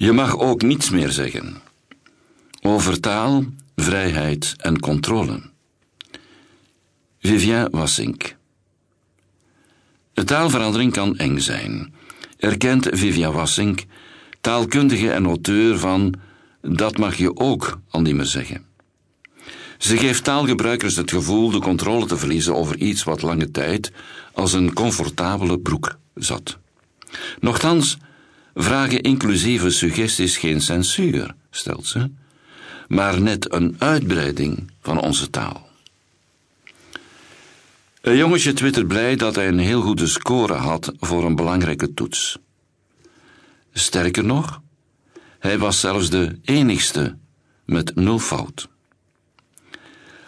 Je mag ook niets meer zeggen. Over taal, vrijheid en controle. Vivien Wassink. De taalverandering kan eng zijn, erkent Vivien Wassink, taalkundige en auteur van Dat mag je ook al niet meer zeggen. Ze geeft taalgebruikers het gevoel de controle te verliezen over iets wat lange tijd als een comfortabele broek zat. Nochtans vragen inclusieve suggesties geen censuur, stelt ze, maar net een uitbreiding van onze taal. Een jongetje twittert blij dat hij een heel goede score had voor een belangrijke toets. Sterker nog, hij was zelfs de enigste met nul fout.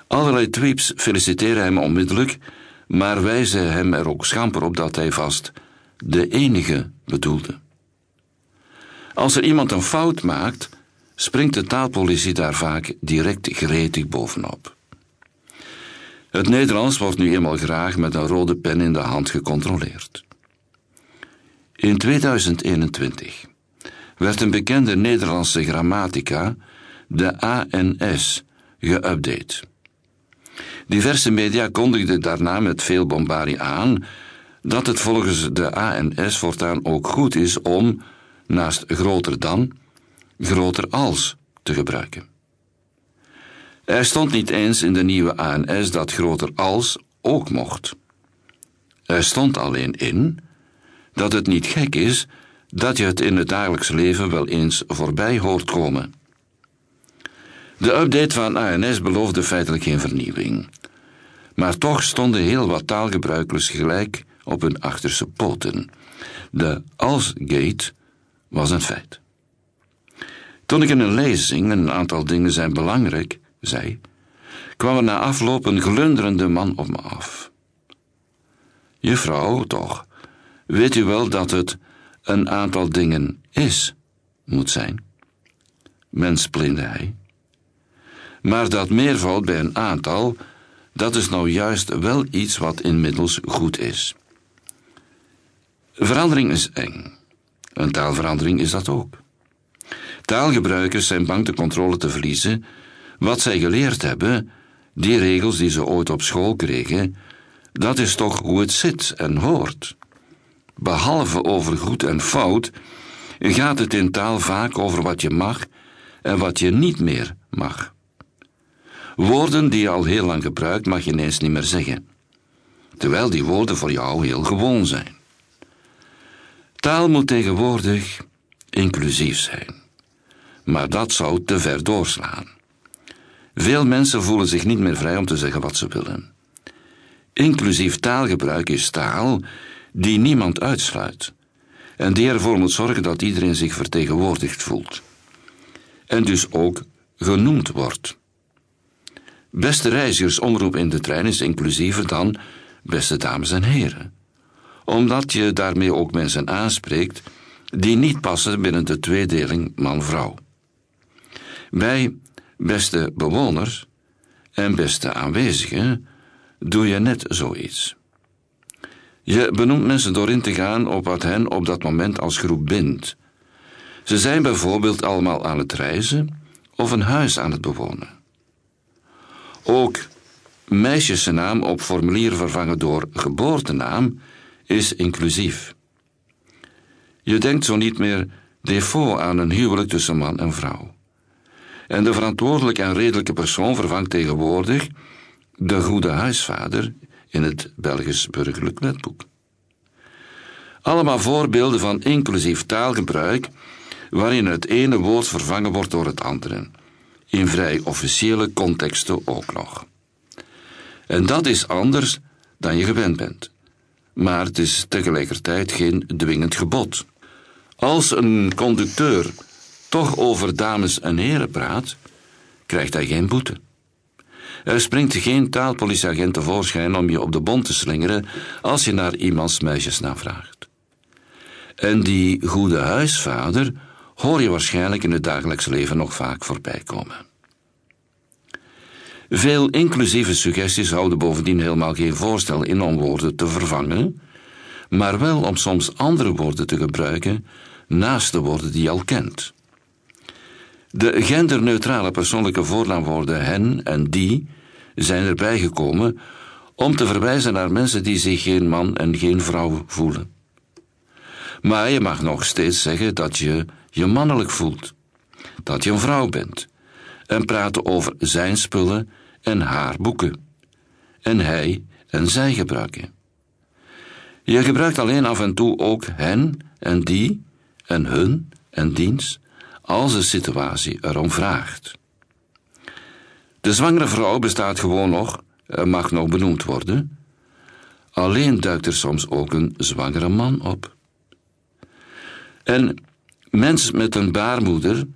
Allerlei tweeps feliciteren hem onmiddellijk, maar wijzen hem er ook schamper op dat hij vast de enige bedoelde. Als er iemand een fout maakt, springt de taalpolitie daar vaak direct gretig bovenop. Het Nederlands wordt nu eenmaal graag met een rode pen in de hand gecontroleerd. In 2021 werd een bekende Nederlandse grammatica, de ANS, geüpdate. Diverse media kondigden daarna met veel bombardie aan dat het volgens de ANS voortaan ook goed is om, naast groter dan, groter als te gebruiken. Er stond niet eens in de nieuwe ANS dat groter als ook mocht. Er stond alleen in dat het niet gek is dat je het in het dagelijks leven wel eens voorbij hoort komen. De update van ANS beloofde feitelijk geen vernieuwing. Maar toch stonden heel wat taalgebruikers gelijk op hun achterste poten. De als-gate was een feit. Toen ik in een lezing een aantal dingen zijn belangrijk zei, kwam er na afloop een glunderende man op me af. Juffrouw, toch, weet u wel dat het een aantal dingen is, moet zijn? Mensplinde hij. Maar dat meervoud bij een aantal, dat is nou juist wel iets wat inmiddels goed is. Verandering is eng. Een taalverandering is dat ook. Taalgebruikers zijn bang de controle te verliezen. Wat zij geleerd hebben, die regels die ze ooit op school kregen, dat is toch hoe het zit en hoort. Behalve over goed en fout, gaat het in taal vaak over wat je mag en wat je niet meer mag. Woorden die je al heel lang gebruikt, mag je ineens niet meer zeggen, terwijl die woorden voor jou heel gewoon zijn. Taal moet tegenwoordig inclusief zijn, maar dat zou te ver doorslaan. Veel mensen voelen zich niet meer vrij om te zeggen wat ze willen. Inclusief taalgebruik is taal die niemand uitsluit en die ervoor moet zorgen dat iedereen zich vertegenwoordigd voelt en dus ook genoemd wordt. Beste reizigers, omroep in de trein is inclusiever dan beste dames en heren, omdat je daarmee ook mensen aanspreekt die niet passen binnen de tweedeling man-vrouw. Bij beste bewoners en beste aanwezigen doe je net zoiets. Je benoemt mensen door in te gaan op wat hen op dat moment als groep bindt. Ze zijn bijvoorbeeld allemaal aan het reizen of een huis aan het bewonen. Ook meisjesnaam op formulier vervangen door geboortenaam is inclusief. Je denkt zo niet meer default aan een huwelijk tussen man en vrouw. En de verantwoordelijke en redelijke persoon vervangt tegenwoordig de goede huisvader in het Belgisch burgerlijk wetboek. Allemaal voorbeelden van inclusief taalgebruik waarin het ene woord vervangen wordt door het andere, in vrij officiële contexten ook nog. En dat is anders dan je gewend bent, maar het is tegelijkertijd geen dwingend gebod. Als een conducteur toch over dames en heren praat, krijgt hij geen boete. Er springt geen taalpolitieagent tevoorschijn om je op de bond te slingeren als je naar iemands meisjesnaam vraagt. En die goede huisvader hoor je waarschijnlijk in het dagelijks leven nog vaak voorbij komen. Veel inclusieve suggesties houden bovendien helemaal geen voorstel in om woorden te vervangen, maar wel om soms andere woorden te gebruiken naast de woorden die je al kent. De genderneutrale persoonlijke voornaamwoorden hen en die zijn erbij gekomen om te verwijzen naar mensen die zich geen man en geen vrouw voelen. Maar je mag nog steeds zeggen dat je je mannelijk voelt, dat je een vrouw bent, en praten over zijn spullen en haar boeken, en hij en zij gebruiken. Je gebruikt alleen af en toe ook hen en die en hun en diens als de situatie erom vraagt. De zwangere vrouw bestaat gewoon nog en mag nog benoemd worden. Alleen duikt er soms ook een zwangere man op. En mens met een baarmoeder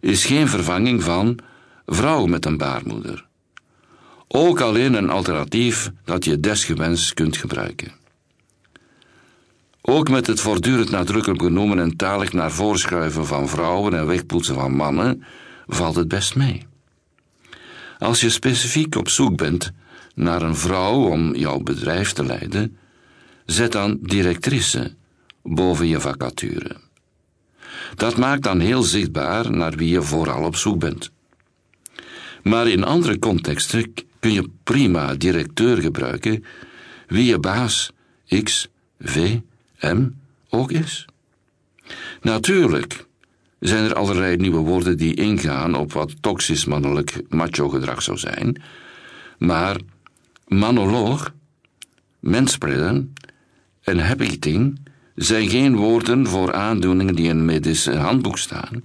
is geen vervanging van vrouw met een baarmoeder. Ook alleen een alternatief dat je desgewenst kunt gebruiken. Ook met het voortdurend nadrukkelijk benoemen en talig naar voorschuiven van vrouwen en wegpoetsen van mannen valt het best mee. Als je specifiek op zoek bent naar een vrouw om jouw bedrijf te leiden, zet dan directrice boven je vacature. Dat maakt dan heel zichtbaar naar wie je vooral op zoek bent. Maar in andere contexten kun je prima directeur gebruiken, wie je baas X, V, M ook is. Natuurlijk zijn er allerlei nieuwe woorden die ingaan op wat toxisch mannelijk macho gedrag zou zijn, maar manoloog, mensspreiden en habiting zijn geen woorden voor aandoeningen die in een medisch handboek staan.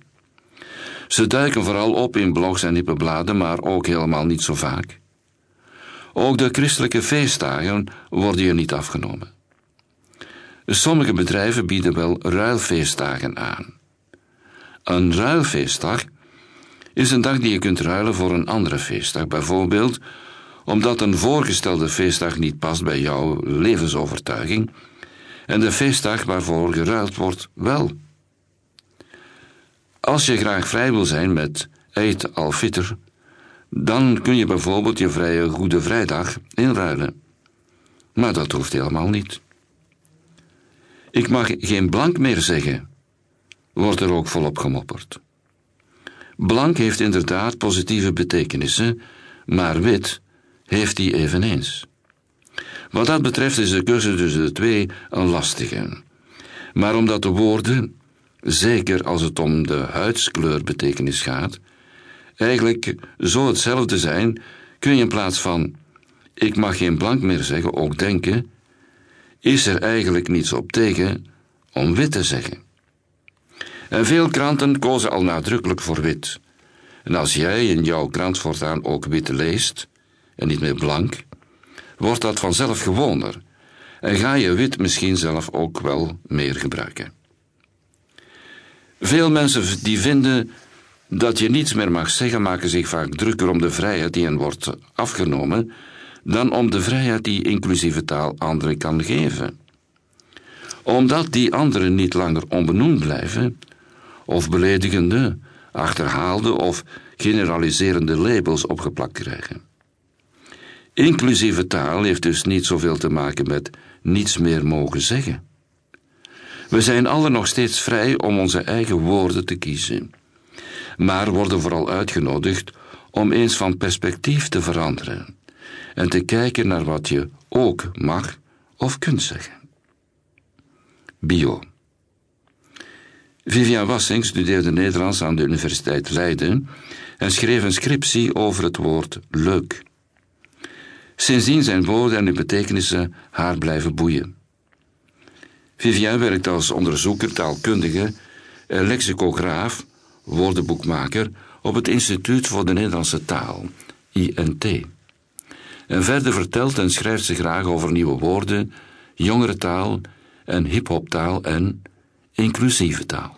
Ze duiken vooral op in blogs en hippe bladen, maar ook helemaal niet zo vaak. Ook de christelijke feestdagen worden je niet afgenomen. Sommige bedrijven bieden wel ruilfeestdagen aan. Een ruilfeestdag is een dag die je kunt ruilen voor een andere feestdag, bijvoorbeeld omdat een voorgestelde feestdag niet past bij jouw levensovertuiging en de feestdag waarvoor geruild wordt wel. Als je graag vrij wil zijn met Eid al-Fitr, dan kun je bijvoorbeeld je vrije Goede Vrijdag inruilen. Maar dat hoeft helemaal niet. Ik mag geen blank meer zeggen, wordt er ook volop gemopperd. Blank heeft inderdaad positieve betekenissen, maar wit heeft die eveneens. Wat dat betreft is de keuze tussen de twee een lastige. Maar omdat de woorden, zeker als het om de huidskleur gaat, eigenlijk zo hetzelfde zijn, kun je in plaats van ik mag geen blank meer zeggen ook denken, is er eigenlijk niets op tegen om wit te zeggen. En veel kranten kozen al nadrukkelijk voor wit. En als jij in jouw krant voortaan ook wit leest, en niet meer blank, wordt dat vanzelf gewoner en ga je wit misschien zelf ook wel meer gebruiken. Veel mensen die vinden dat je niets meer mag zeggen, maken zich vaak drukker om de vrijheid die hen wordt afgenomen, dan om de vrijheid die inclusieve taal anderen kan geven. Omdat die anderen niet langer onbenoemd blijven, of beledigende, achterhaalde of generaliserende labels opgeplakt krijgen. Inclusieve taal heeft dus niet zoveel te maken met niets meer mogen zeggen. We zijn allen nog steeds vrij om onze eigen woorden te kiezen, maar worden vooral uitgenodigd om eens van perspectief te veranderen en te kijken naar wat je ook mag of kunt zeggen. Bio. Vivian Wassing studeerde Nederlands aan de Universiteit Leiden en schreef een scriptie over het woord leuk. Sindsdien zijn woorden en hun betekenissen haar blijven boeien. Vivian werkt als onderzoeker, taalkundige, lexicograaf, woordenboekmaker op het Instituut voor de Nederlandse Taal, INT. En verder vertelt en schrijft ze graag over nieuwe woorden, jongere taal en hip-hoptaal en inclusieve taal.